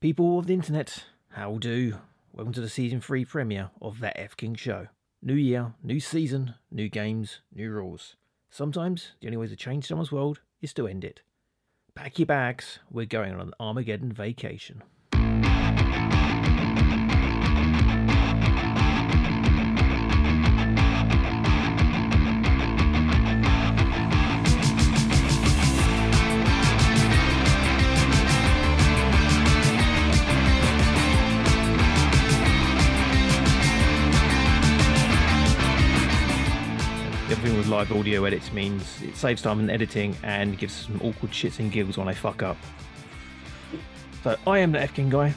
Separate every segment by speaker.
Speaker 1: People of the internet, how do? Welcome to the season 3 premiere of That F King Show. New year, new season, new games, new rules. Sometimes the only way to change someone's world is to end it. Pack your bags, we're going on an Armageddon vacation. The thing with live audio edits means it saves time in editing and gives some awkward shits and giggles when I fuck up. So I am the F King guy,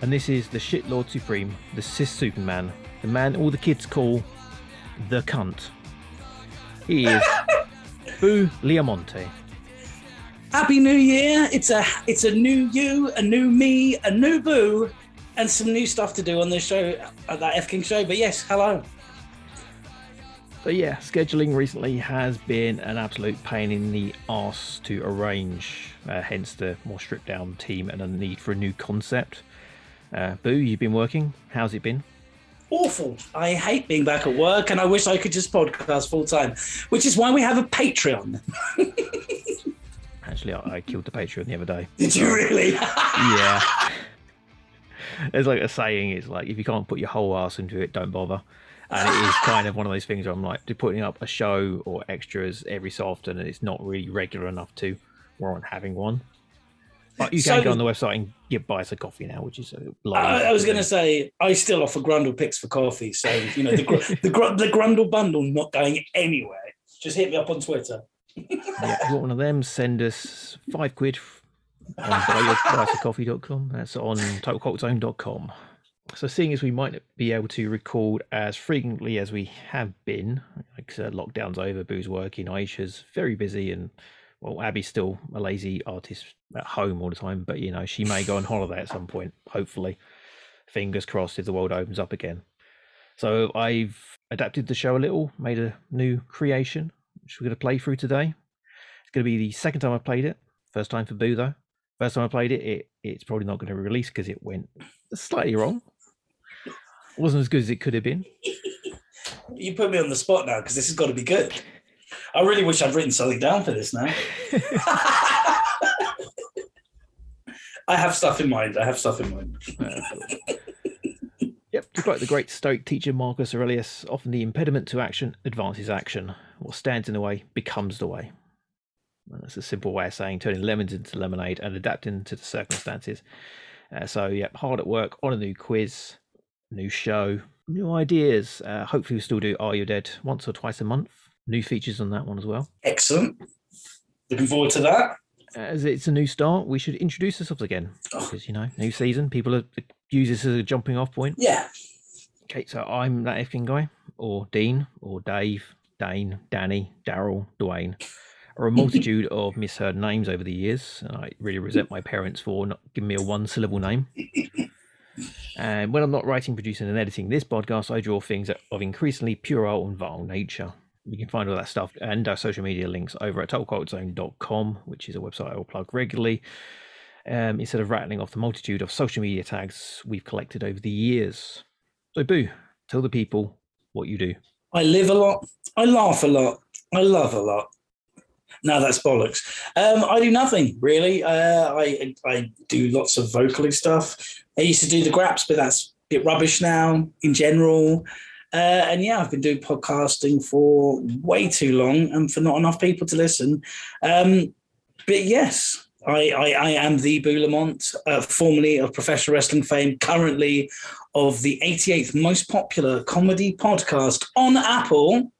Speaker 1: and this is the Shit Lord Supreme, the Cis Superman, the man all the kids call the cunt. He is Boo Lemont.
Speaker 2: Happy New Year! It's a it's a new you, a new me, a new boo, and some new stuff to do on this show, at that F King show. But yes, hello.
Speaker 1: So yeah, scheduling recently has been an absolute pain in the arse to arrange, uh, hence the more stripped down team and a need for a new concept. Uh, Boo, you've been working. How's it been?
Speaker 2: Awful. I hate being back at work, and I wish I could just podcast full time, which is why we have a Patreon.
Speaker 1: Actually, I, I killed the Patreon the other day.
Speaker 2: Did you really?
Speaker 1: yeah. There's like a saying, it's like if you can't put your whole ass into it, don't bother. And it is kind of one of those things where I'm like, putting up a show or extras every so often, and it's not really regular enough to warrant having one. But you can
Speaker 2: So-
Speaker 1: go on the website and get buy us a coffee now, which is a
Speaker 2: I, I was going to say I still offer Grundle picks for coffee, so you know the the, gr- the Grundle bundle not going anywhere. Just hit me up on Twitter.
Speaker 1: yeah, if you want one of them, send us five quid on buyyourpriceofcoffee.com. That's on totalcultzone.com. So, seeing as we might not be able to record as frequently as we have been, like uh, lockdown's over, Boo's working, Ayesha's very busy, and well, Abbie's still a lazy artist at home all the time, but you know, she may go on holiday at some point, hopefully. Fingers crossed if the world opens up again. So, I've adapted the show a little, made a new creation, which we're going to play through today. It's going to be the second time I've played it. First time for Boo though. First time I played it, it it's probably not going to release because it went slightly wrong. Wasn't as good as it could have been.
Speaker 2: You put me on the spot now because this has got to be good. I really wish I'd written something down for this now. I have stuff in mind. I have stuff in mind.
Speaker 1: Yep, just like the great Stoic teacher Marcus Aurelius, often the impediment to action advances action. What stands in the way becomes the way. And that's a simple way of saying turning lemons into lemonade and adapting to the circumstances. Uh, so, yep, hard at work on a new quiz, new show, new ideas. Uh, hopefully, we'll still do Are You Dead once or twice a month. New features on that one as well.
Speaker 2: Excellent. Looking forward to that.
Speaker 1: As it's a new start, we should introduce ourselves again
Speaker 2: Oh.
Speaker 1: because you know, new season. People are, use this as a jumping off point.
Speaker 2: Yeah.
Speaker 1: Okay, so I'm that F King guy, or Dean, or Dave, Dane, Danny, Daryl, Dwayne, or a multitude of misheard names over the years. And I really resent my parents for not giving me a one syllable name. And when I'm not writing, producing, and editing this podcast, I draw things of increasingly puerile and vile nature. You can find all that stuff and our social media links over at totalcultzone.com, which is a website I will plug regularly. Um, instead of rattling off the multitude of social media tags we've collected over the years. So, Boo, tell the people what you do.
Speaker 2: I live a lot. I laugh a lot. I love a lot. No, that's bollocks. Um, I do nothing really. Uh, I I do lots of vocally stuff. I used to do the graps, but that's a bit rubbish now in general. Uh, and yeah, I've been doing podcasting for way too long and for not enough people to listen. Um, but yes, I, I, I am the Boo Lemont, uh, formerly of professional wrestling fame, currently of the 88th most popular comedy podcast on Apple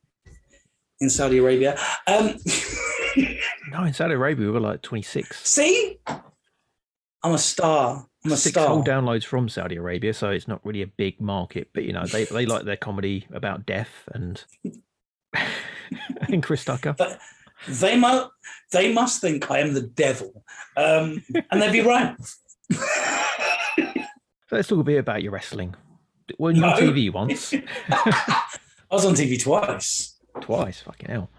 Speaker 2: in Saudi Arabia. Um,
Speaker 1: No, in Saudi Arabia, we were like 26.
Speaker 2: see, I'm a star. I'm a
Speaker 1: Six
Speaker 2: star.
Speaker 1: whole downloads from Saudi Arabia, so it's not really a big market. But, you know, they, they like their comedy about death and, and Chris Tucker.
Speaker 2: But They must. They must think I am the devil, um, and they'd be right.
Speaker 1: So let's talk a bit about your wrestling. Weren't you on TV once?
Speaker 2: I was on TV twice.
Speaker 1: Twice, fucking hell.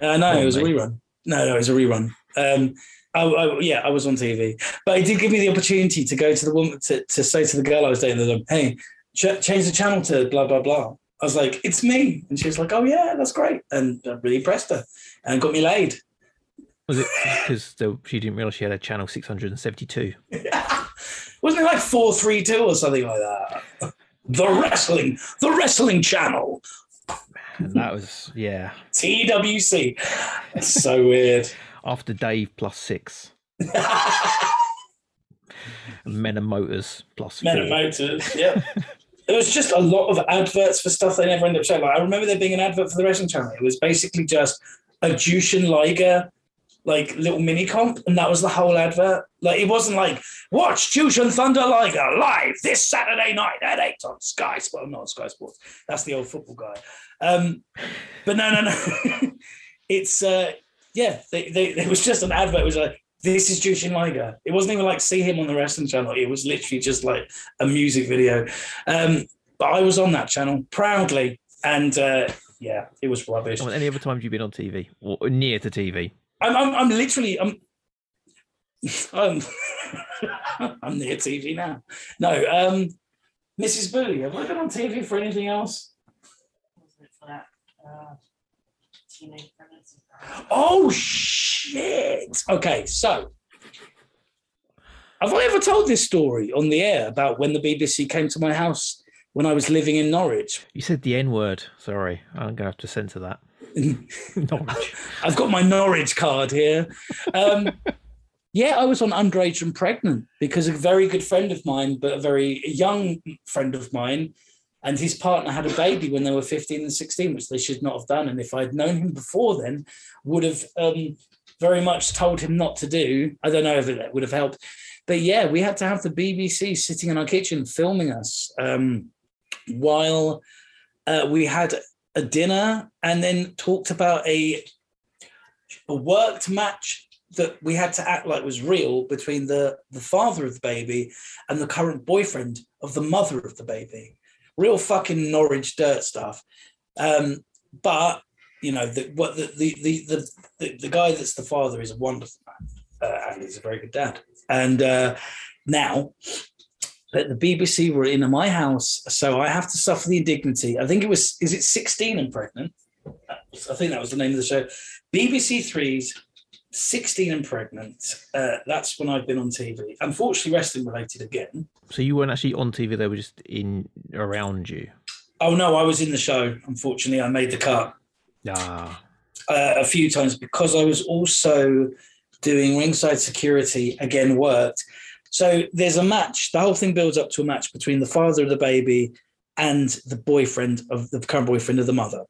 Speaker 2: Uh, no, it was a rerun. No, no, it was a rerun. Um, Oh, oh, yeah, I was on TV, but it did give me the opportunity to go to the woman to, to say to the girl I was dating, them, "Hey, ch- change the channel to blah blah blah." I was like, "It's me," and she was like, "Oh yeah, that's great," and I really impressed her and got me laid.
Speaker 1: Was it because she didn't realize she had a channel 672?
Speaker 2: Wasn't it like 432 or something like that? The wrestling, the wrestling channel.
Speaker 1: And that was, yeah.
Speaker 2: TWC. It's so weird.
Speaker 1: After Dave plus six. Men and Motors plus
Speaker 2: Men and Motors, yeah. There was just a lot of adverts for stuff they never end up showing. Like I remember there being an advert for the wrestling channel. It was basically just a Jushin Liger like little mini comp, and that was the whole advert. Like it wasn't like watch Jushin Thunder Liger live this Saturday night at eight on Sky Sports. Not Sky Sports. That's the old football guy. Um, but no, no, no. it's uh, yeah. They, they, it was just an advert. It was like this is Jushin Liger. It wasn't even like see him on the wrestling channel. It was literally just like a music video. Um, but I was on that channel proudly, and uh, yeah, it was rubbish.
Speaker 1: Oh, any other times you've been on TV or near to TV?
Speaker 2: I'm, I'm, I'm literally, I'm, I'm, I'm near TV now. No, um, Mrs. Booty, have I been on TV for anything else? Oh shit! Okay, so have I ever told this story on the air about when the BBC came to my house when I was living in Norwich?
Speaker 1: You said the N word. Sorry, I'm going to have to censor that. Norwich.
Speaker 2: I've got my Norwich card here. Um, yeah, I was on underage and pregnant because a very good friend of mine, but a very young friend of mine, and his partner had a baby when they were 15 and 16, which they should not have done. And if I'd known him before then, would have um, very much told him not to do. I don't know if that would have helped. But yeah, we had to have the BBC sitting in our kitchen filming us um, while uh, we had a dinner and then talked about a, a worked match that we had to act like was real between the, the father of the baby and the current boyfriend of the mother of the baby. Real fucking Norwich dirt stuff. Um, but you know, the, what the, the, the, the, the guy that's the father is a wonderful man uh, and he's a very good dad. And uh, now the BBC were in my house, so I have to suffer the indignity. I think it was, is it 16 and pregnant? I think that was the name of the show. BBC Three's 16 and pregnant. Uh, that's when I've been on TV. Unfortunately, wrestling related again.
Speaker 1: So you weren't actually on TV; they were just in around you.
Speaker 2: Oh no, I was in the show. Unfortunately, I made the cut
Speaker 1: Ah,
Speaker 2: uh, a few times because I was also doing ringside security. Again, worked. So there's a match. The whole thing builds up to a match between the father of the baby and the boyfriend of the current boyfriend of the mother,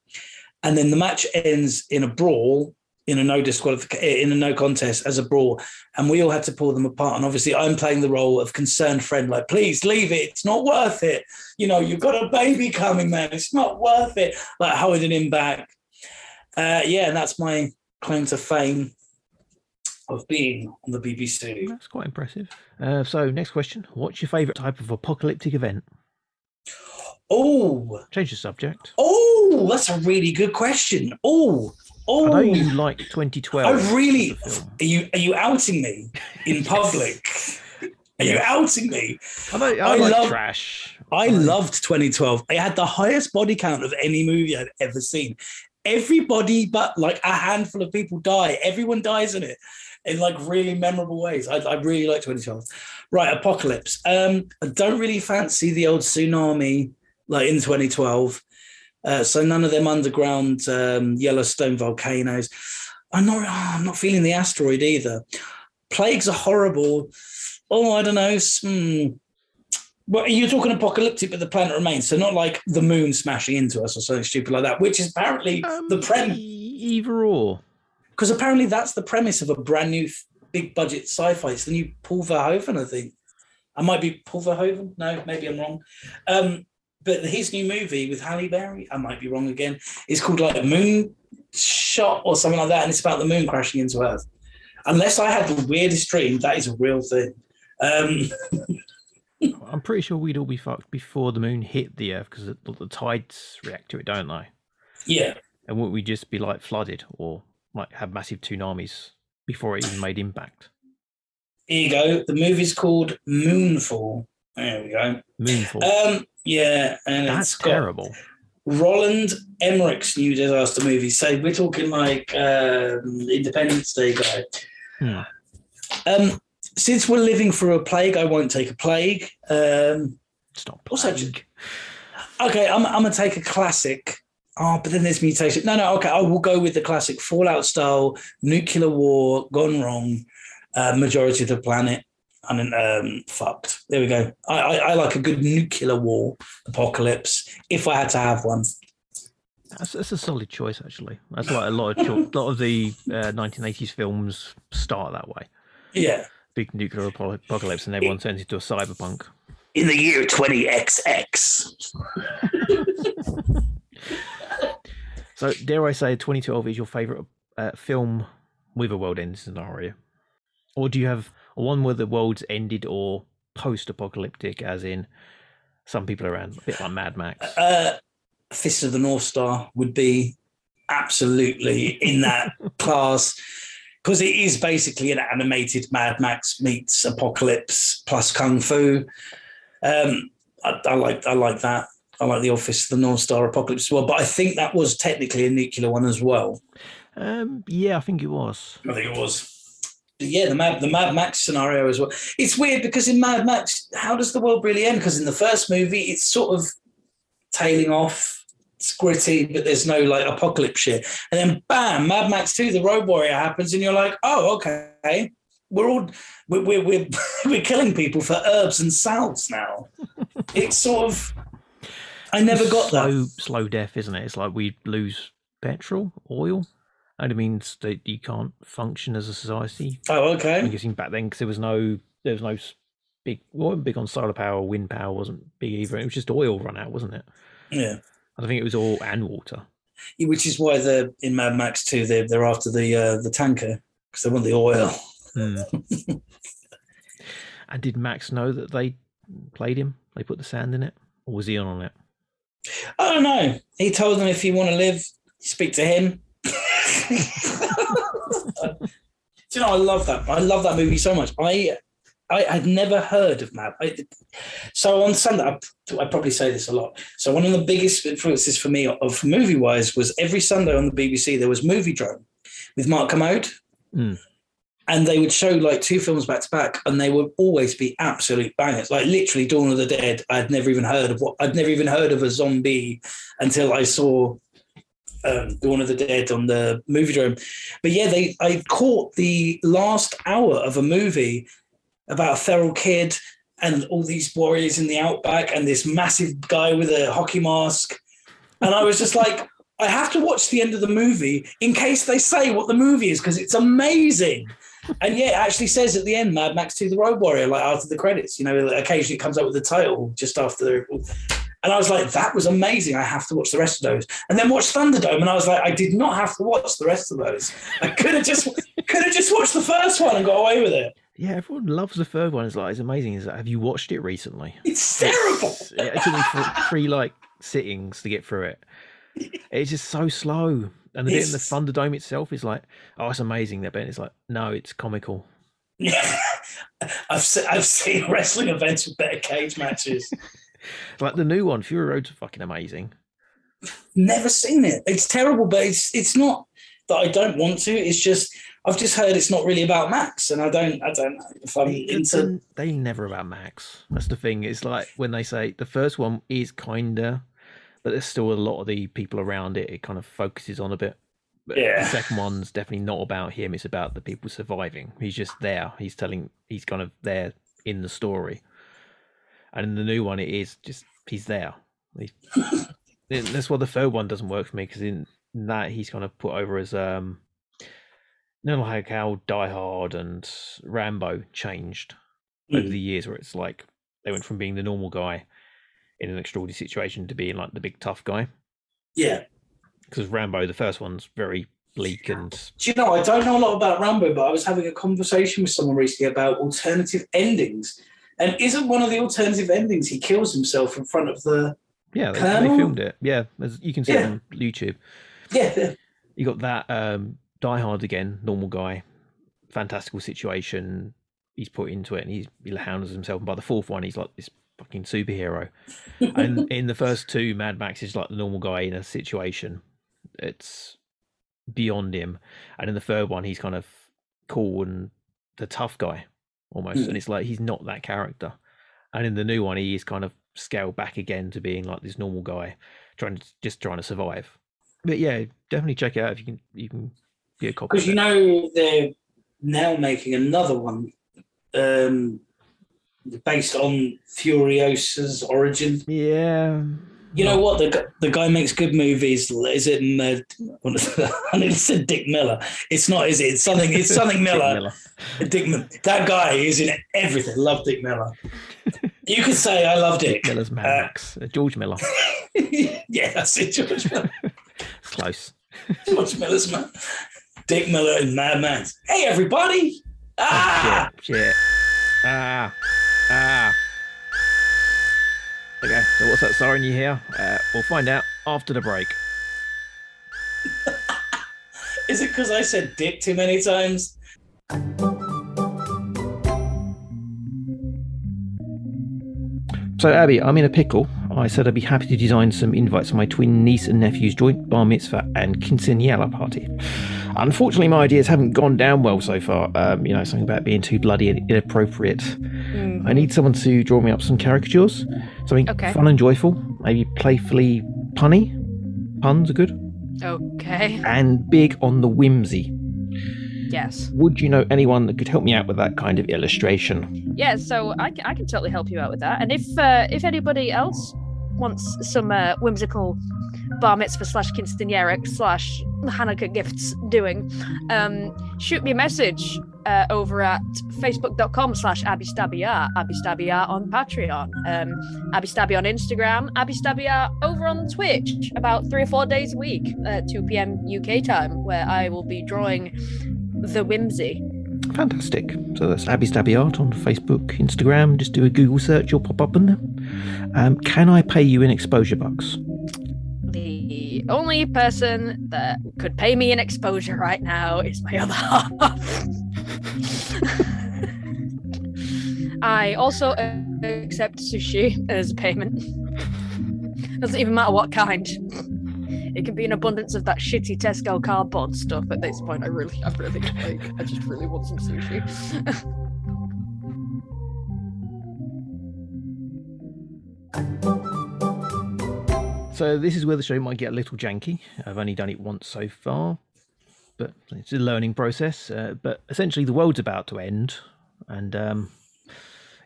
Speaker 2: and then the match ends in a brawl. In a no disqualification, in a no contest as a brawl, and we all had to pull them apart. And obviously, I'm playing the role of concerned friend, like, please leave it. It's not worth it. You know, you've got a baby coming, man. It's not worth it. Like holding him back. Uh, yeah, and that's my claim to fame of being on the BBC.
Speaker 1: that's quite impressive. Uh, so next question: What's your favourite type of apocalyptic event?
Speaker 2: Oh,
Speaker 1: Change the subject.
Speaker 2: oh, that's a really good question. Oh, oh,
Speaker 1: I know you
Speaker 2: oh,
Speaker 1: like 2012.
Speaker 2: I really.
Speaker 1: as a film.
Speaker 2: Are you are you outing me in public? Are you outing me?
Speaker 1: I, know, I,
Speaker 2: I
Speaker 1: like
Speaker 2: love-
Speaker 1: trash.
Speaker 2: I loved 2012. I had the highest body count of any movie I'd ever seen. Everybody but like a handful of people die. Everyone dies in it in like really memorable ways. I, I really like 2012. Right, Apocalypse. Um, I don't really fancy the old tsunami like in 2012. Uh, so none of them underground um, Yellowstone volcanoes. I'm not. oh, I'm not feeling the asteroid either. Plagues are horrible. Oh, I don't know. Hmm. Well, you're talking apocalyptic, but the planet remains. So not like the moon smashing into us or something stupid like that, which is apparently the
Speaker 1: Um,
Speaker 2: premise.
Speaker 1: e- Either or.
Speaker 2: Because apparently that's the premise of a brand new big budget sci-fi. It's the new Paul Verhoeven, I think. I might be Paul Verhoeven. No, maybe I'm wrong. Um, but his new movie with Halle Berry, I might be wrong again. It's called like a Moon Shot or something like that, and it's about the moon crashing into Earth. Unless I had the weirdest dream, that is a real thing. Um,
Speaker 1: I'm pretty sure we'd all be fucked before the moon hit the Earth because the, the tides react to it, don't they?
Speaker 2: yeah,
Speaker 1: And would we just be like flooded or like have massive tsunamis before it even made impact?
Speaker 2: here you go. The movie's called Moonfall. There we go.
Speaker 1: Moonfall.
Speaker 2: Um, yeah, and
Speaker 1: That's
Speaker 2: it's got
Speaker 1: terrible.
Speaker 2: Roland Emmerich's new disaster movie. So we're talking like um, Independence Day guy.
Speaker 1: Hmm.
Speaker 2: Um, since we're living through a plague, I won't take a plague. Um,
Speaker 1: It's not
Speaker 2: Also, okay, I'm, I'm gonna take a classic. Oh, but then there's mutation. No, no, okay, I will go with the classic Fallout style, nuclear war gone wrong, uh, majority of the planet and um, fucked. There we go. I, I, I like a good nuclear war apocalypse if I had to have one.
Speaker 1: That's, that's a solid choice, actually. That's like a lot of cho- lot of the uh, 1980s films start that way.
Speaker 2: Yeah.
Speaker 1: Big nuclear apocalypse, and everyone turns into a cyberpunk.
Speaker 2: In the year 20XX.
Speaker 1: So, dare I say, 2012 is your favourite uh, film with a world-end scenario, or do you have one where the world's ended or post-apocalyptic, as in some people around, a bit like Mad Max?
Speaker 2: Uh, Fist of the North Star would be absolutely in that class because it is basically an animated Mad Max meets Apocalypse plus Kung Fu. Um, I, I like I like that. I like the Fist of the North Star Apocalypse as well, but I think that was technically a nuclear one as well.
Speaker 1: Um, yeah, I think it was.
Speaker 2: I think it was. But yeah, the Mad the Mad Max scenario as well. It's weird because in Mad Max, how does the world really end? Because in the first movie, it's sort of tailing off. It's gritty, but there's no like apocalypse shit. And then bam, Mad Max 2, the Road Warrior happens, and you're like, oh, okay. We're all we're we're we're, we're killing people for herbs and salves now. it's sort of I never got
Speaker 1: slow,
Speaker 2: that.
Speaker 1: slow death, isn't it? It's like we lose petrol, oil, and it means that you can't function as a society.
Speaker 2: Oh, okay.
Speaker 1: I'm guessing back then because there was no, there was no big, wasn't big on solar power, wind power wasn't big either. It was just oil run out, wasn't it?
Speaker 2: Yeah.
Speaker 1: I think it was all and water.
Speaker 2: Yeah, Which is why they're in Mad Max 2, they're they're after the uh, the tanker because they want the oil.
Speaker 1: Hmm. and did Max know that they played him? They put the sand in it, or was he on on it?
Speaker 2: I don't know. He told them if you want to live, speak to him. Do you know? I love that. I love that movie so much. I I had never heard of Mad. I, so on Sunday, I, I probably say this a lot. So one of the biggest influences for me of movie wise was every Sunday on the BBC there was Moviedrome with Mark Kermode.
Speaker 1: Mm.
Speaker 2: And they would show like two films back to back, and they would always be absolute bangers. Like literally, Dawn of the Dead. I'd never even heard of what. I'd never even heard of a zombie until I saw um, Dawn of the Dead on the Moviedrome. But yeah, they I caught the last hour of a movie about a feral kid and all these warriors in the outback and this massive guy with a hockey mask. And I was just like, I have to watch the end of the movie in case they say what the movie is because it's amazing. And yeah, it actually says at the end, Mad Max 2 The Road Warrior, like after the credits, you know, occasionally it comes up with the title just after the. And I was like, that was amazing. I have to watch the rest of those. And then watch Thunderdome. And I was like, I did not have to watch the rest of those. I could have just could have just watched the first one and got away with it.
Speaker 1: Yeah, everyone loves the third one. It's like it's amazing. Is that have you watched it recently?
Speaker 2: It's terrible.
Speaker 1: It's- It took me three like sittings to get through it. It's just so slow. And the bit in the Thunderdome itself is like, oh, it's amazing. That bit. It's like, no, it's comical.
Speaker 2: Yeah, I've se- I've seen wrestling events with better cage matches.
Speaker 1: Like the new one, Fury Road's fucking amazing.
Speaker 2: Never seen it. It's terrible, but it's it's not that I don't want to. It's just I've just heard it's not really about Max, and I don't I don't know if I'm into.
Speaker 1: they never about Max. That's the thing. It's like when they say the first one is kinda, but there's still a lot of the people around it. It kind of focuses on a bit. But
Speaker 2: Yeah.
Speaker 1: The second one's definitely not about him. It's about the people surviving. He's just there. He's telling. He's kind of there in the story. And in the new one, it is just he's there. He, that's why the third one doesn't work for me because in that he's kind of put over as um, you know, like how Die Hard and Rambo changed over
Speaker 2: Mm.
Speaker 1: the years, where it's like they went from being the normal guy in an extraordinary situation to being like the big tough guy.
Speaker 2: Yeah.
Speaker 1: Because Rambo, the first one's very bleak and
Speaker 2: Do you know, I don't know a lot about Rambo, but I was having a conversation with someone recently about alternative endings. And isn't one of the alternative endings he kills himself in front of the.
Speaker 1: yeah, they, they filmed it. Yeah, there's- you can see it
Speaker 2: Yeah.
Speaker 1: on YouTube.
Speaker 2: Yeah, yeah.
Speaker 1: You got that um, Die Hard again, normal guy, fantastical situation, he's put into it, and he's he hounds himself. And by the fourth one, he's like this fucking superhero. and in the first two, Mad Max is like the normal guy in a situation. It's beyond him, and in the third one, he's kind of cool and the tough guy almost,
Speaker 2: Mm.
Speaker 1: and it's like he's not that character. And in the new one, he is kind of scaled back again to being like this normal guy, trying to just trying to survive. But yeah, definitely check it out if you can. You can get a copy.
Speaker 2: Because you know they're now making another one um, based on Furiosa's origin.
Speaker 1: Yeah.
Speaker 2: You know what? The, the guy makes good movies. Is it? I nearly said Dick Miller. It's not, is it? It's something. It's something
Speaker 1: Dick
Speaker 2: Miller. Dick Miller. That guy is in everything. Love Dick Miller. You could say I love Dick.
Speaker 1: Dick Miller's Mad
Speaker 2: Uh,
Speaker 1: Max. Uh, George Miller.
Speaker 2: yeah, that's it. George Miller.
Speaker 1: It's close.
Speaker 2: George Miller's man. Dick Miller and Mad Max. Hey, everybody! Ah!
Speaker 1: Shit. Shit. Ah. Ah. Okay, so what's that siren you hear? Uh, we'll find out after the break.
Speaker 2: Is it because I said dick too many times?
Speaker 1: So, Abbie, I'm in a pickle. I said I'd be happy to design some invites for my twin niece and nephew's joint bar mitzvah and quinceañera party. Unfortunately, my ideas haven't gone down well so far. Um, you know, something about being too bloody and inappropriate. I need someone to draw me up some caricatures, something
Speaker 3: Okay.
Speaker 1: fun and joyful, maybe playfully punny. Puns are good.
Speaker 3: Okay.
Speaker 1: And big on the whimsy.
Speaker 3: Yes.
Speaker 1: Would you know anyone that could help me out with that kind of illustration?
Speaker 3: Yeah. So I can totally help you out with that. And if uh, if anybody else wants some uh, whimsical bar mitzvah slash quinceañera slash Hanukkah gifts doing, um, shoot me a message uh, over at facebook.com slash Abbie Stabby Art, Abbie on Patreon, um, on Instagram, Abbie over on Twitch about three or four days a week at 2 p.m. UK time, where I will be drawing the whimsy.
Speaker 1: Fantastic. So that's Abbie Art on Facebook, Instagram. Just do a Google search, you'll pop up in there. Um, can I pay you in exposure bucks?
Speaker 3: Only person that could pay me an exposure right now is my other half. I also accept sushi as payment. Doesn't even matter what kind. It can be an abundance of that shitty Tesco cardboard stuff. At this point, I really, I really, like, I just really want some sushi.
Speaker 1: So this is where the show might get a little janky. I've only done it once so far, but it's a learning process. Uh, but essentially, the world's about to end, and um,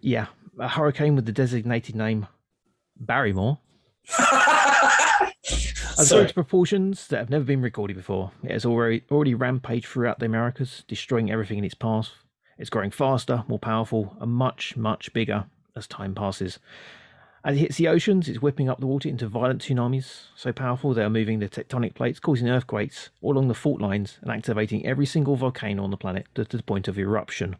Speaker 1: yeah, a hurricane with the designated name Barrymore
Speaker 2: Sorry.
Speaker 1: to proportions that have never been recorded before. It has already already rampaged throughout the Americas, destroying everything in its path. It's growing faster, more powerful, and much, much bigger as time passes. As it hits the oceans, it's whipping up the water into violent tsunamis, so powerful they are moving the tectonic plates, causing earthquakes all along the fault lines and activating every single volcano on the planet to the point of eruption.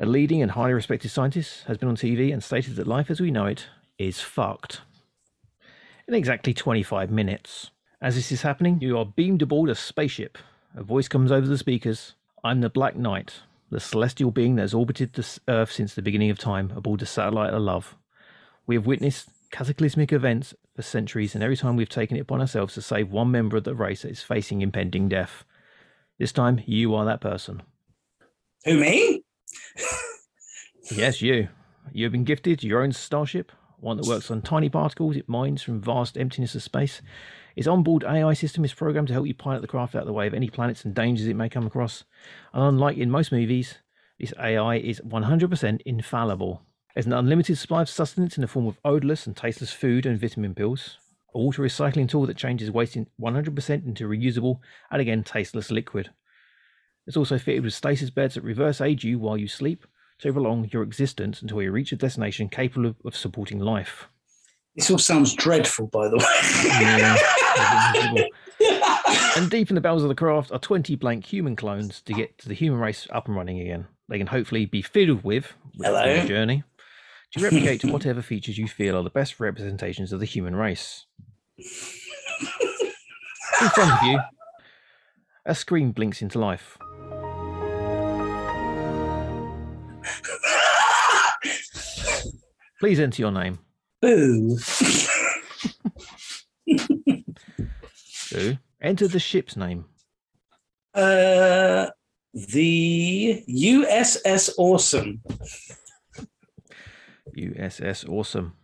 Speaker 1: A leading and highly respected scientist has been on TV and stated that life as we know it is fucked. In exactly 25 minutes. As this is happening, you are beamed aboard a spaceship. A voice comes over the speakers. I'm the Black Knight, the celestial being that has orbited the Earth since the beginning of time aboard the satellite of love. We have witnessed cataclysmic events for centuries, and every time we've taken it upon ourselves to save one member of the race that is facing impending death. This time, you are that person.
Speaker 2: Who, me?
Speaker 1: Yes, you. You have been gifted your own starship, one that works on tiny particles it mines from vast emptiness of space. Its onboard AI system is programmed to help you pilot the craft out of the way of any planets and dangers it may come across. And unlike in most movies, this AI is 100% infallible. There's an unlimited supply of sustenance in the form of odorless and tasteless food and vitamin pills. A water recycling tool that changes waste in 100% into reusable and again tasteless liquid. It's also fitted with stasis beds that reverse age you while you sleep to prolong your existence until you reach a destination capable of, of supporting life.
Speaker 2: This all sounds dreadful, by the way.
Speaker 1: and deep in the bowels of the craft are 20 blank human clones to get to the human race up and running again. They can hopefully be filled with, with
Speaker 2: Hello.
Speaker 1: the journey, to replicate whatever features you feel are the best representations of the human race. In front of you, a screen blinks into life. Please enter your name.
Speaker 2: Boo.
Speaker 1: Boo. Enter the ship's name.
Speaker 2: Uh, the USS Awesome.
Speaker 1: USS Awesome.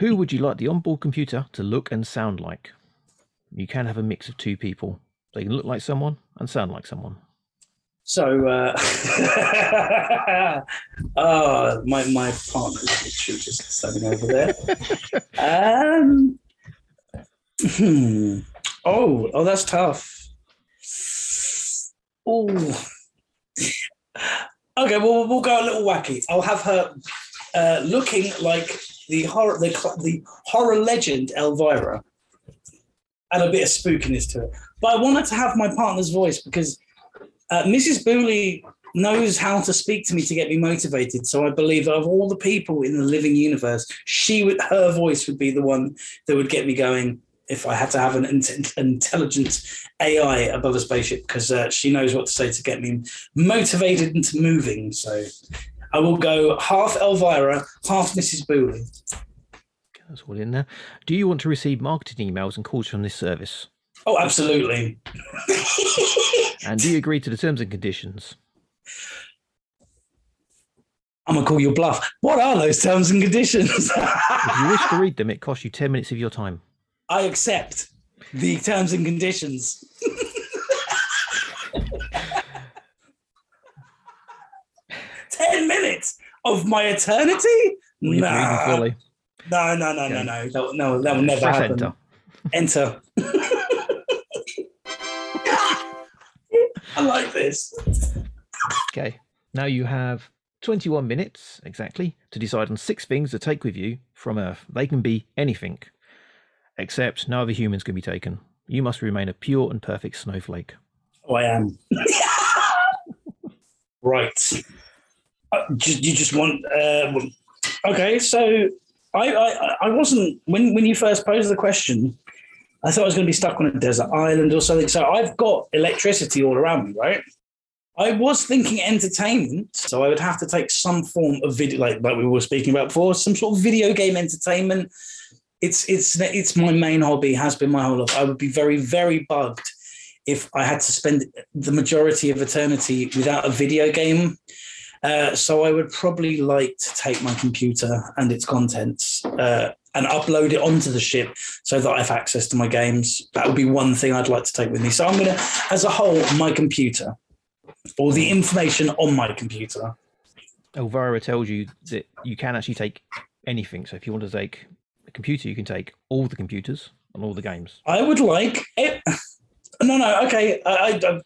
Speaker 1: Who would you like the onboard computer to look and sound like? You can have a mix of two people. They can look like someone and sound like someone.
Speaker 2: So, uh, oh, my my partner is just standing over there. Um, hmm. Oh, oh, that's tough. Oh, okay. Well, we'll go a little wacky. I'll have her uh, looking like the horror, the, the horror legend Elvira, and a bit of spookiness to it. But I wanted to have my partner's voice because uh, Mrs. Booley knows how to speak to me to get me motivated. So I believe of all the people in the living universe, she would her voice would be the one that would get me going if I had to have an int- intelligent AI above a spaceship because uh, she knows what to say to get me motivated into moving. So I will go half Elvira, half Mrs. Booley.
Speaker 1: That's all in there. Do you want to receive marketing emails and calls from this service?
Speaker 2: Oh, absolutely.
Speaker 1: And do you agree to the terms and conditions?
Speaker 2: I'm gonna call your bluff. What are those terms and conditions?
Speaker 1: If you wish to read them, it costs you 10 minutes of your time.
Speaker 2: I accept the terms and conditions. Ten minutes of my eternity?
Speaker 1: Will you read them
Speaker 2: Nah. No, no, no, no, no. That, no, that will never
Speaker 1: Press
Speaker 2: happen.
Speaker 1: enter.
Speaker 2: Enter. I like this.
Speaker 1: Okay. Now you have 21 minutes exactly to decide on six things to take with you from Earth. They can be anything, except no other humans can be taken. You must remain a pure and perfect snowflake.
Speaker 2: Oh, I am. right. Uh, you just want. Uh, okay, so I, I I wasn't when when you first posed the question. I thought I was going to be stuck on a desert island or something. So I've got electricity all around me, right? I was thinking entertainment, so I would have to take some form of video, like like we were speaking about before, some sort of video game entertainment. It's it's it's my main hobby, has been my whole life. I would be very very bugged if I had to spend the majority of eternity without a video game. Uh, so I would probably like to take my computer and its contents uh, and upload it onto the ship so that I have access to my games. That would be one thing I'd like to take with me. So I'm going to, as a whole, my computer or the information on my computer.
Speaker 1: Elvira tells you that you can actually take anything. So if you want to take a computer, you can take all the computers and all the games.
Speaker 2: I would like it. No, no, okay. I, I, I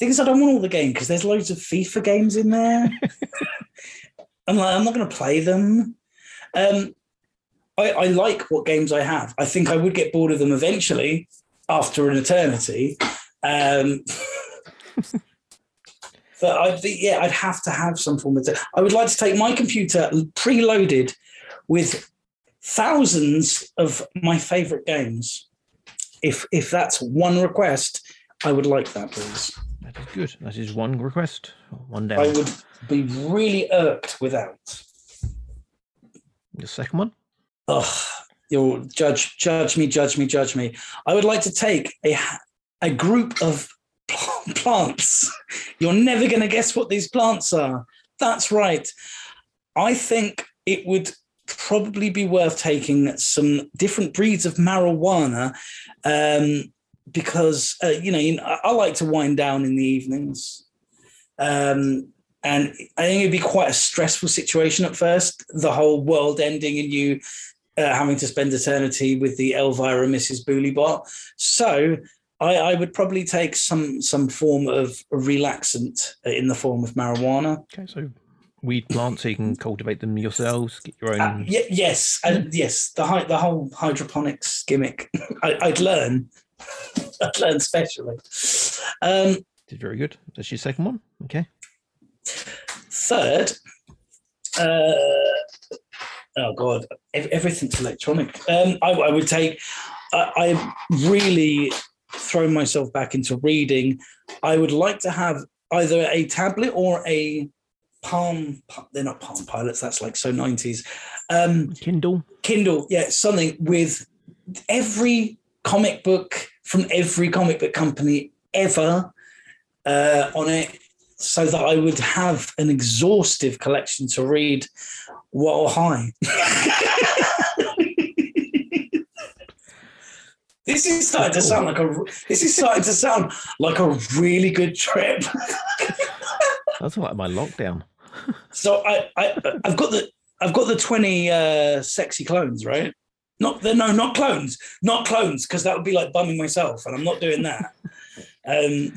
Speaker 2: thing is, I don't want all the game because there's loads of FIFA games in there. I'm like, I'm not going to play them. Um, I, I like what games I have. I think I would get bored of them eventually after an eternity. Um, but I'd be, yeah, I'd have to have some form of. I would like to take my computer preloaded with thousands of my favorite games. If if that's one request, I would like that, please.
Speaker 1: That is good. That is one request, one down.
Speaker 2: I would be really irked without.
Speaker 1: The second one.
Speaker 2: Oh, you'll judge, judge me, judge me, judge me. I would like to take a a group of plants. You're never going to guess what these plants are. That's right. I think it would probably be worth taking some different breeds of marijuana um, because uh, you know, you know I, I like to wind down in the evenings. Um, and I think it'd be quite a stressful situation at first, the whole world ending and you uh, having to spend eternity with the Elvira Mrs. Boolybot. So I, I would probably take some some form of relaxant in the form of marijuana.
Speaker 1: Okay, so weed plants, so you can cultivate them yourselves, get your own.
Speaker 2: Uh, ye- yes, uh, yes, the the whole hydroponics gimmick. I, I'd learn. I'd learn specially. Um,
Speaker 1: Did very good. That's your second one. Okay.
Speaker 2: Third, uh, oh god, everything's electronic. Um, I, I would take. I, I really thrown myself back into reading. I would like to have either a tablet or a Palm. They're not Palm Pilots. That's like so nineties. Um,
Speaker 1: Kindle.
Speaker 2: Kindle, yeah, something with every comic book from every comic book company ever uh, on it, so that I would have an exhaustive collection to read. What high? this is starting to sound like a. This is starting to sound like a really good trip.
Speaker 1: That's like my lockdown.
Speaker 2: So I, I I've got the I've got the 20 uh sexy clones, right? Not the no, not clones, not clones, because that would be like bumming myself, and I'm not doing that. um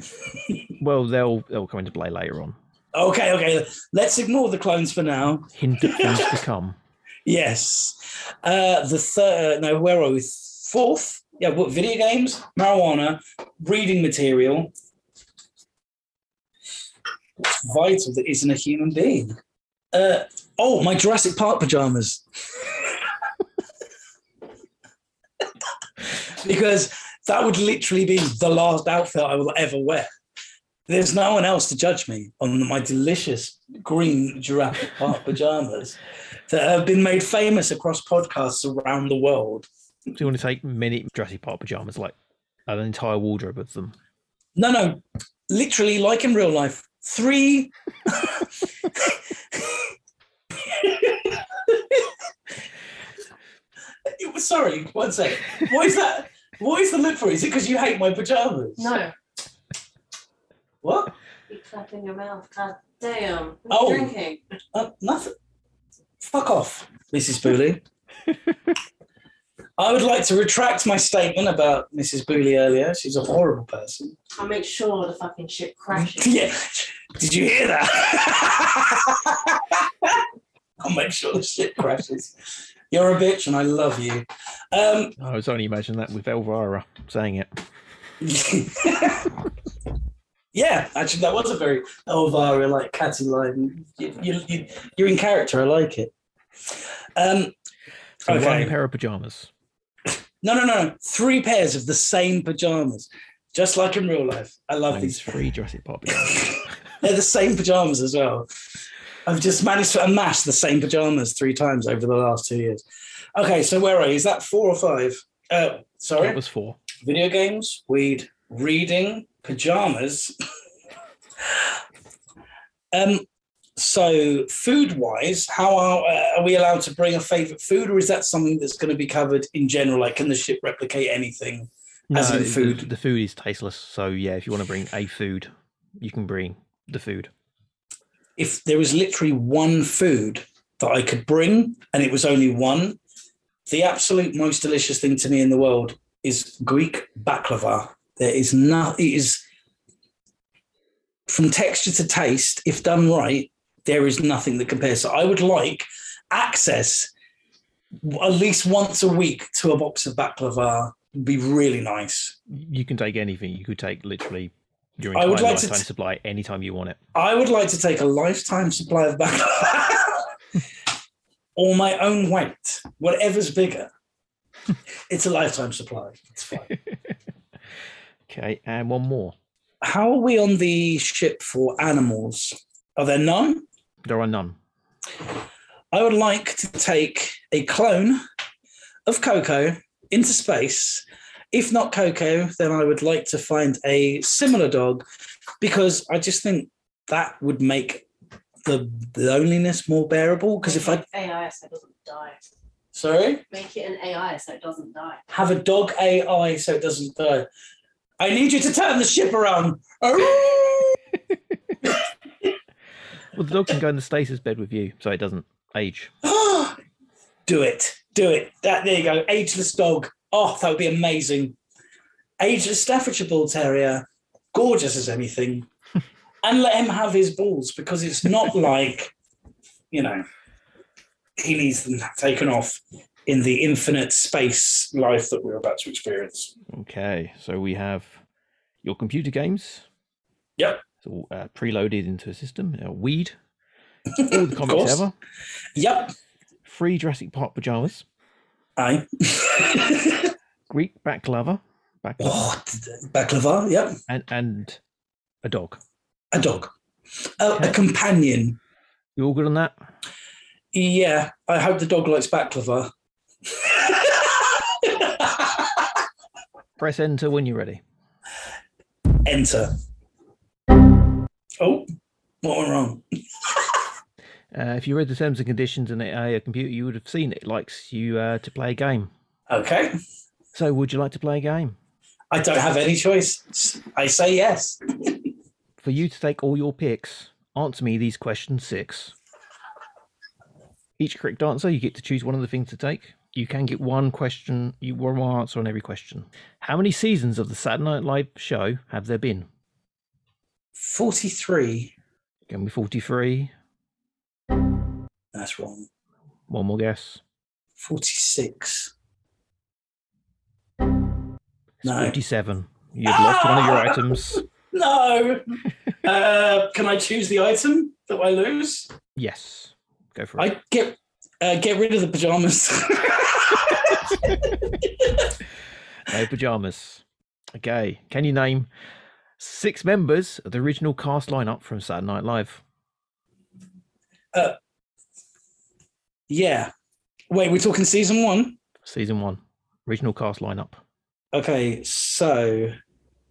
Speaker 1: Well, they'll they'll come into play later on.
Speaker 2: okay, okay. Let's ignore the clones for now.
Speaker 1: Hint things to come.
Speaker 2: Yes. Uh the third no, where are we? Fourth? Yeah, what video games, marijuana, reading material. What's vital that isn't a human being? Uh oh, my Jurassic Park pajamas. because that would literally be the last outfit I will ever wear. There's no one else to judge me on my delicious green Jurassic Park pajamas that have been made famous across podcasts around the world.
Speaker 1: Do you want to take many Jurassic Park pajamas, like an entire wardrobe of them.
Speaker 2: No, no, literally, like in real life, three. Sorry, one second. What is that? What is the look for? Is it because you hate my pajamas?
Speaker 4: No,
Speaker 2: What?
Speaker 4: you clapping your mouth. God damn. What
Speaker 2: Oh.
Speaker 4: are you drinking?
Speaker 2: Uh, nothing. Fuck off, Mrs. Booley. I would like to retract my statement about Mrs. Booley earlier. She's a horrible person.
Speaker 4: I'll make sure the fucking ship crashes.
Speaker 2: Yeah. Did you hear that? I'll make sure the ship crashes. You're a bitch and I love you. Um,
Speaker 1: I was only imagining that with Elvira saying it.
Speaker 2: yeah, actually, that was a very Elvira like catty line. You, you, you, you're in character. I like it. Um,
Speaker 1: So
Speaker 2: Okay.
Speaker 1: one pair of pajamas.
Speaker 2: no, no, no. Three pairs of the same pajamas, just like in real life. I love
Speaker 1: These
Speaker 2: these.
Speaker 1: three Jurassic Park.
Speaker 2: They're the same pajamas as well. I've just managed to amass the same pajamas three times over the last two years. Okay, so where are you? Is that four or five? Uh, sorry.
Speaker 1: That was four.
Speaker 2: video games, weed, reading, pajamas. um, so food wise, how are, uh, are we allowed to bring a favorite food, or is that something that's going to be covered in general? Like, can the ship replicate anything? As in
Speaker 1: the-
Speaker 2: food.
Speaker 1: The, food is tasteless. So yeah, if you want to bring a food, you can bring the food.
Speaker 2: If there was literally one food that I could bring, and it was only one, the absolute most delicious thing to me in the world is Greek baklava. There is no, it is from texture to taste. If done right, there is nothing that compares. So I would like access at least once a week to a box of baklava. Would be really nice.
Speaker 1: You can take anything. You could take literally your
Speaker 2: I would like to
Speaker 1: lifetime
Speaker 2: t-
Speaker 1: supply anytime you want it.
Speaker 2: I would like to take a lifetime supply of baklava or my own weight, whatever's bigger. it's a lifetime supply. It's fine.
Speaker 1: Okay, and one more.
Speaker 2: How are we on the ship for animals? Are there none?
Speaker 1: There are none.
Speaker 2: I would like to take a clone of Coco into space. If not Coco, then I would like to find a similar dog because I just think that would make the loneliness more bearable. Because if I,
Speaker 4: AI so it doesn't die.
Speaker 2: sorry,
Speaker 4: Make it an AI so it doesn't die.
Speaker 2: have a dog AI so it doesn't die. I need you to turn the ship around.
Speaker 1: Well, the dog can go in the stasis bed with you, so it doesn't age.
Speaker 2: do it. Do it. That there you go. Ageless dog. Oh, that would be amazing. Ageless Staffordshire Bull Terrier. Gorgeous as anything. and let him have his balls because it's not like, you know, he needs them taken off in the infinite space life that we're about to experience.
Speaker 1: Okay, so we have your computer games.
Speaker 2: Yep.
Speaker 1: It's all uh, preloaded into a system. Uh, weed, all the comics ever.
Speaker 2: Yep.
Speaker 1: Free Jurassic Park pajamas.
Speaker 2: Aye.
Speaker 1: Greek baklava, baklava
Speaker 2: oh, baklava. Yep.
Speaker 1: and and a dog.
Speaker 2: A dog. A, a companion.
Speaker 1: You all good on that?
Speaker 2: Yeah, I hope the dog likes baklava.
Speaker 1: Press enter when you're ready.
Speaker 2: Enter. Oh, what went wrong?
Speaker 1: Uh, if you read the terms and conditions in a, a computer, you would have seen it likes you uh, to play a game.
Speaker 2: Okay.
Speaker 1: So, would you like to play a game?
Speaker 2: I don't have any choice. I say yes.
Speaker 1: For you to take all your picks, answer me these questions six. Each correct answer, you get to choose one of the things to take. You can get one question, you one more answer on every question. How many seasons of the Saturday Night Live show have there been?
Speaker 2: 43.
Speaker 1: Can be 43.
Speaker 2: That's wrong.
Speaker 1: One more guess.
Speaker 2: 46. No.
Speaker 1: 47. You've lost one of your
Speaker 2: Ah!
Speaker 1: items.
Speaker 2: No. uh, can I choose the item that I lose?
Speaker 1: Yes. Go for it.
Speaker 2: I get uh, get rid of the pajamas.
Speaker 1: No pajamas. Okay. Can you name six members of the original cast lineup from Saturday Night Live?
Speaker 2: Yeah. Wait, we're talking season one?
Speaker 1: Season one. Original cast lineup.
Speaker 2: Okay, so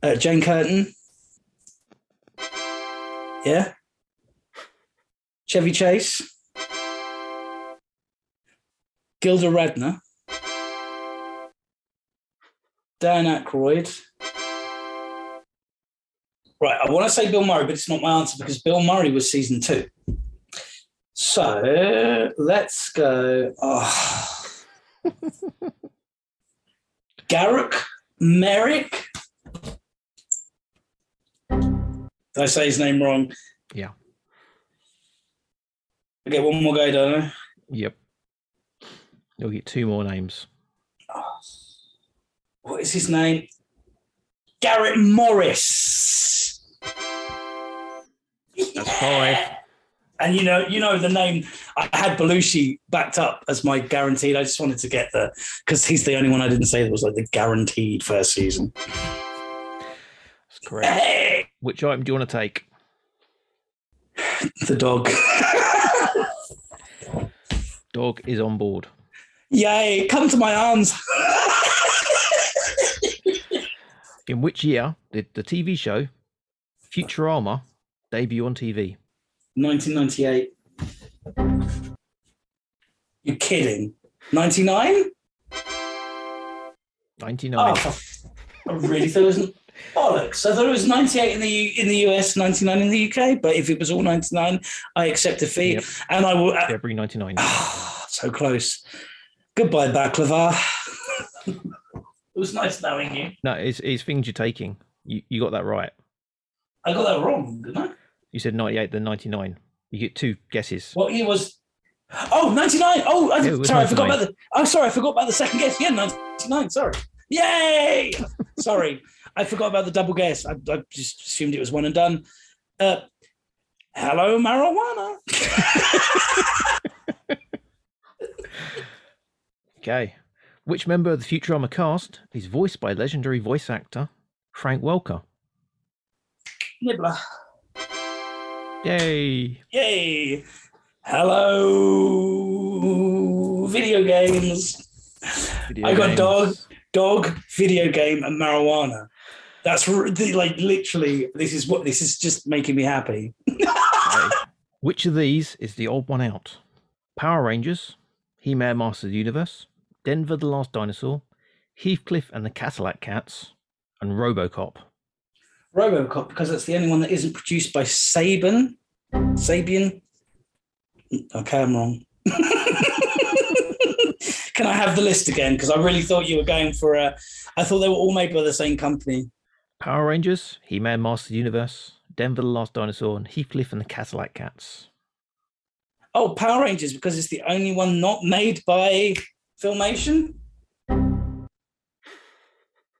Speaker 2: uh, Jane Curtin. Yeah. Chevy Chase. Gilda Radner. Dan Aykroyd. Right, I want to say Bill Murray, but it's not my answer because Bill Murray was season two. So let's go. Oh. Garrick Merrick. Did I say his name wrong?
Speaker 1: Yeah.
Speaker 2: I get one more go, don't I?
Speaker 1: Yep. You'll get two more names. Ah.
Speaker 2: What is his name? Garrett Morris.
Speaker 1: That's five.
Speaker 2: And you know, you know the name. I had Belushi backed up as my guaranteed. I just wanted to get the because he's the only one I didn't say that was like the guaranteed first season.
Speaker 1: That's correct.
Speaker 2: Hey,
Speaker 1: Which item do you want to take?
Speaker 2: the dog.
Speaker 1: Dog is on board.
Speaker 2: Yay! Come to my arms.
Speaker 1: In which year did the TV show Futurama debut on TV?
Speaker 2: 1998. You're kidding. 99?
Speaker 1: 99.
Speaker 2: Oh, I really thought it was bollocks. I thought it was 98 in the U- in the US, 99 in the UK. But if it was all 99, I accept defeat.
Speaker 1: Yep.
Speaker 2: And I will. Uh,
Speaker 1: February 99.
Speaker 2: so close. Goodbye, baklava. it was nice knowing you.
Speaker 1: No, it's, it's things you're taking. You, you got that right.
Speaker 2: I got that wrong, didn't I?
Speaker 1: You said 98, then 99. You get two guesses.
Speaker 2: What year was? Oh, 99. Oh, I,
Speaker 1: Yeah,
Speaker 2: sorry, I forgot about the. Oh, sorry, I forgot about the second guess. Yeah, 99. Sorry. Yay! sorry, I forgot about the double guess. I, I just assumed it was one and done. Uh, hello, marijuana.
Speaker 1: Okay. Which member of the Futurama cast is voiced by legendary voice actor Frank Welker?
Speaker 2: Nibbler.
Speaker 1: Yay!
Speaker 2: Yay! Hello, video games.
Speaker 1: Video
Speaker 2: I got
Speaker 1: games.
Speaker 2: dog. Dog, video game, and marijuana. That's r- the- like literally. This is what this is just making me happy.
Speaker 1: Okay. Which of these is the old one out? Power Rangers, He Man Master of the Universe, Denver the Last Dinosaur, Heathcliff and the Catillac Cats, and Robocop.
Speaker 2: RoboCop because it's the only one that isn't produced by Saban. Sabian. Okay, I'm wrong. Can I have the list again? Because I really thought you were going for a. I thought they were all made by the same company.
Speaker 1: Power Rangers, He Man Master Universe, Denver the Last Dinosaur, and Heathcliff and the Catillac Cats.
Speaker 2: Oh, Power Rangers because it's the only one not made by Filmation.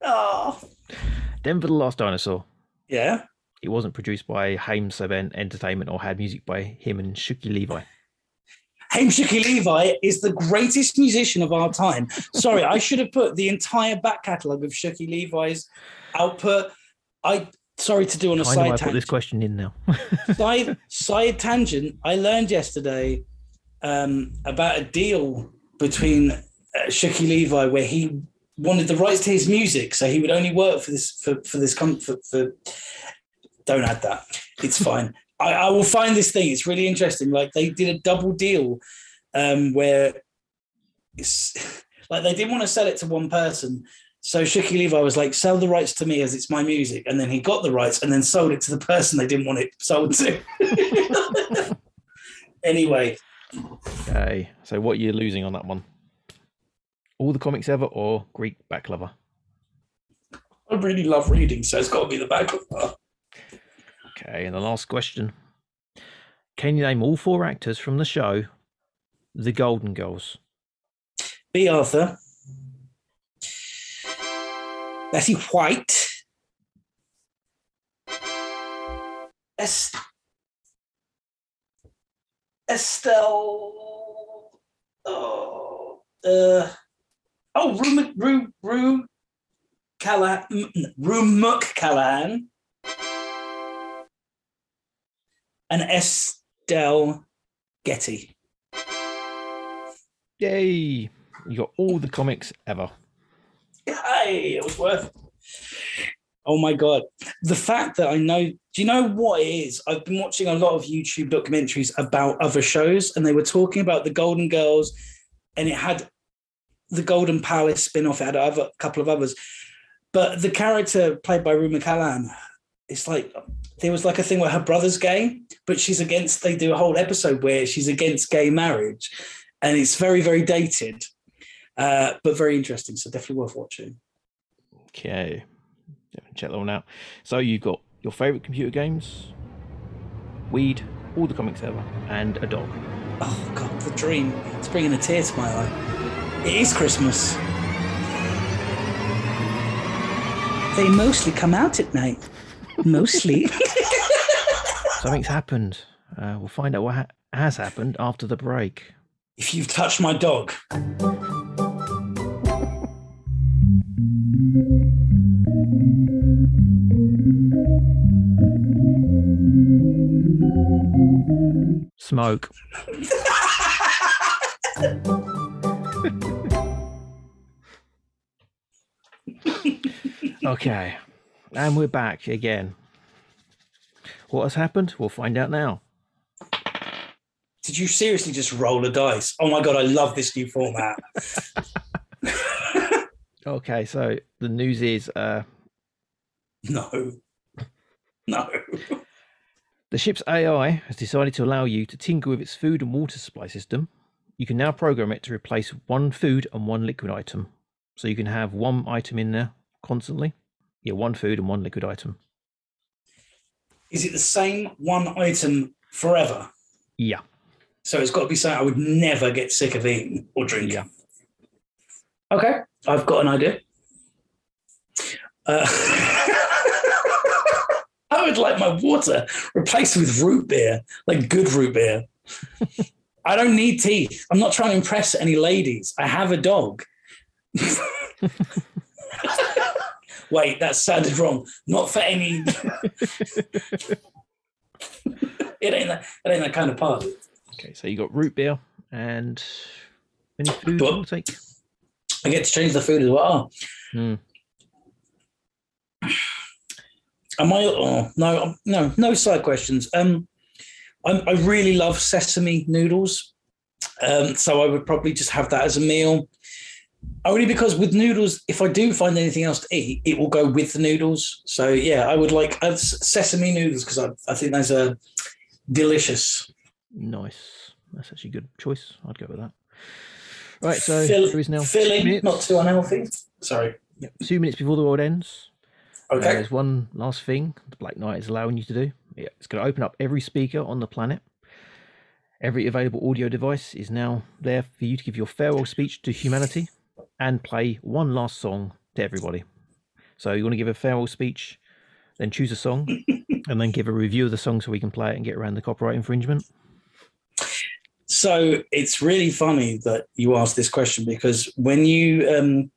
Speaker 2: Oh,
Speaker 1: Denver the Last Dinosaur.
Speaker 2: Yeah.
Speaker 1: It wasn't produced by Haim Saban Entertainment or had music by him and Shuki Levi.
Speaker 2: Haim Shuki Levi is the greatest musician of our time. Sorry, I should have put the entire back catalogue of Shuki Levi's output. I sorry to do on a
Speaker 1: Kind of why I
Speaker 2: side
Speaker 1: put this
Speaker 2: tangent.
Speaker 1: question in now.
Speaker 2: side side tangent. I learned yesterday um, about a deal between uh, Shuki Levi where he wanted the rights to his music, so he would only work for this for for this com- for, for Don't add that. It's fine. I, I will find this thing. It's really interesting. Like they did a double deal um, where it's like they didn't want to sell it to one person. So Shuki Levi was like, sell the rights to me as it's my music. And then he got the rights and then sold it to the person they didn't want it sold to. anyway,
Speaker 1: Okay, so what are you're losing on that one? All the comics ever or Greek baklava?
Speaker 2: I really love reading, so it's got to be the back of her.
Speaker 1: Okay, and the last question. Can you name all four actors from the show The Golden Girls?
Speaker 2: Bea Arthur. Betty White. Es- Estelle. Oh, uh, oh, Rue, Rue, Rue Callahan, Rue McClanahan, and Estelle Getty.
Speaker 1: Yay! You got all the comics ever.
Speaker 2: Hey, it was worth it. Oh my god. The fact that I know do you know what it is? I've been watching a lot of YouTube documentaries about other shows, and they were talking about the Golden Girls, and it had the Golden Palace spin-off, it had other, a couple of others. But the character played by Rue McCallum, it's like there was like a thing where her brother's gay, but she's against they do a whole episode where she's against gay marriage. And it's very, very dated. Uh, but very interesting. So definitely worth watching.
Speaker 1: Okay, check that one out. So you've got your favorite computer games, weed, all the comics ever, and a dog.
Speaker 2: Oh God, the dream! It's bringing a tear to my eye. It is Christmas. They mostly come out at night. Mostly.
Speaker 1: Something's happened. Uh, we'll find out what ha- has happened after the break.
Speaker 2: if you've touched my dog,
Speaker 1: Smoke. okay, and we're back again. What has happened? We'll find out now.
Speaker 2: did you seriously just roll a dice? Oh my God, I love this new format.
Speaker 1: Okay, so the news is uh,
Speaker 2: no. No.
Speaker 1: the ship's AI has decided to allow you to tinker with its food and water supply system. You can now program it to replace one food and one liquid item. So you can have one item in there constantly. Yeah, one food and one liquid item.
Speaker 2: Is it the same one item forever?
Speaker 1: Yeah.
Speaker 2: So it's got to be something I would never get sick of eating or drinking.
Speaker 1: Yeah.
Speaker 2: Okay, I've got an idea. Uh, I would like my water replaced with root beer, like good root beer. I don't need teeth. I'm not trying to impress any ladies. I have a dog. Wait, that sounded wrong. Not for any. it ain't that. It ain't that kind of party.
Speaker 1: Okay, so you got root beer and any food
Speaker 2: Do I-
Speaker 1: you will take?
Speaker 2: I get to change the food as well.
Speaker 1: Hmm.
Speaker 2: Am I? Oh, no, no, no side questions. Um, I'm, I really love sesame noodles, um, so I would probably just have that as a meal. Only because with noodles, if I do find anything else to eat, it will go with the noodles. So yeah, I would like uh, sesame noodles because I, I think those are delicious.
Speaker 1: Nice. That's actually a good choice. I'd go with that. Right, so
Speaker 2: Fill-
Speaker 1: there is now
Speaker 2: filling,
Speaker 1: minutes,
Speaker 2: not too unhealthy. Sorry.
Speaker 1: two minutes before the world ends. Uh,
Speaker 2: Okay.
Speaker 1: there's one last thing the Black Knight is allowing you to do. Yeah, it's going to open up every speaker on the planet. Every available audio device is now there for you to give your farewell speech to humanity and play one last song to everybody. So you want to give a farewell speech, then choose a song, and then give a review of the song so we can play it and get around the copyright infringement.
Speaker 2: So it's really funny that you asked this question because when you um,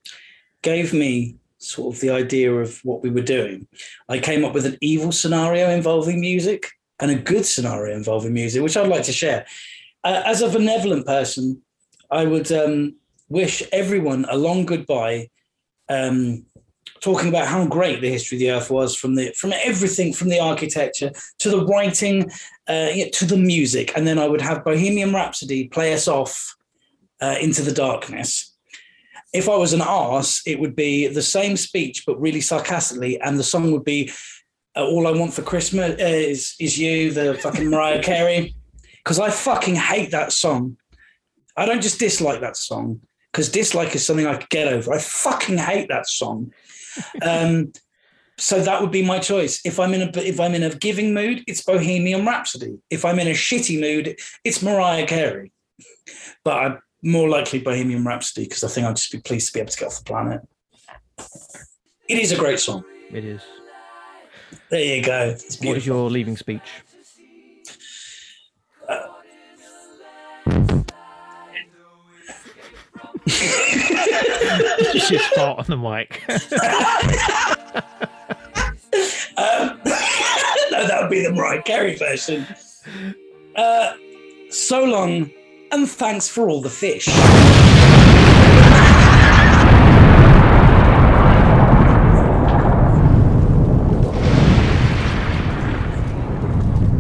Speaker 2: gave me sort of the idea of what we were doing, I came up with an evil scenario involving music and a good scenario involving music, which I'd like to share. Uh, as a benevolent person, I would um, wish everyone a long goodbye, um, talking about how great the history of the Earth was from the from everything from the architecture to the writing uh, to the music, and then I would have Bohemian Rhapsody play us off uh, into the darkness. If I was an arse, it would be the same speech but really sarcastically, and the song would be uh, "All I Want for Christmas uh, is is You," the fucking Mariah Carey, because I fucking hate that song. I don't just dislike that song because dislike is something I could get over. I fucking hate that song. Um, so that would be my choice. If I'm in a if I'm in a giving mood, it's Bohemian Rhapsody. If I'm in a shitty mood, it's Mariah Carey. But I'm more likely Bohemian Rhapsody because I think I'd just be pleased to be able to get off the planet. It is a great song.
Speaker 1: It is.
Speaker 2: There you go. It's
Speaker 1: What is your leaving speech? Just fart on the mic.
Speaker 2: Um, no, that would be the Mariah Carey version. Uh, so long, and thanks for all the fish.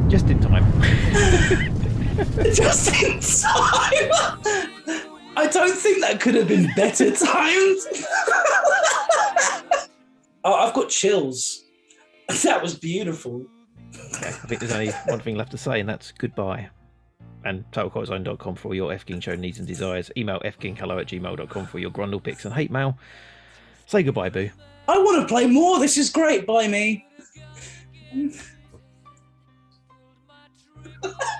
Speaker 1: Just in time.
Speaker 2: Just in time. I don't think that could have been better timed. oh, I've got chills. That was beautiful.
Speaker 1: Okay, I think there's only one thing left to say, and that's goodbye and totalcultzone.com for all your FKing show needs and desires. Email fkinghello at gmail.com for your grundle pics and hate mail. Say goodbye, Boo.
Speaker 2: I want to play more. This is great. Bye, me.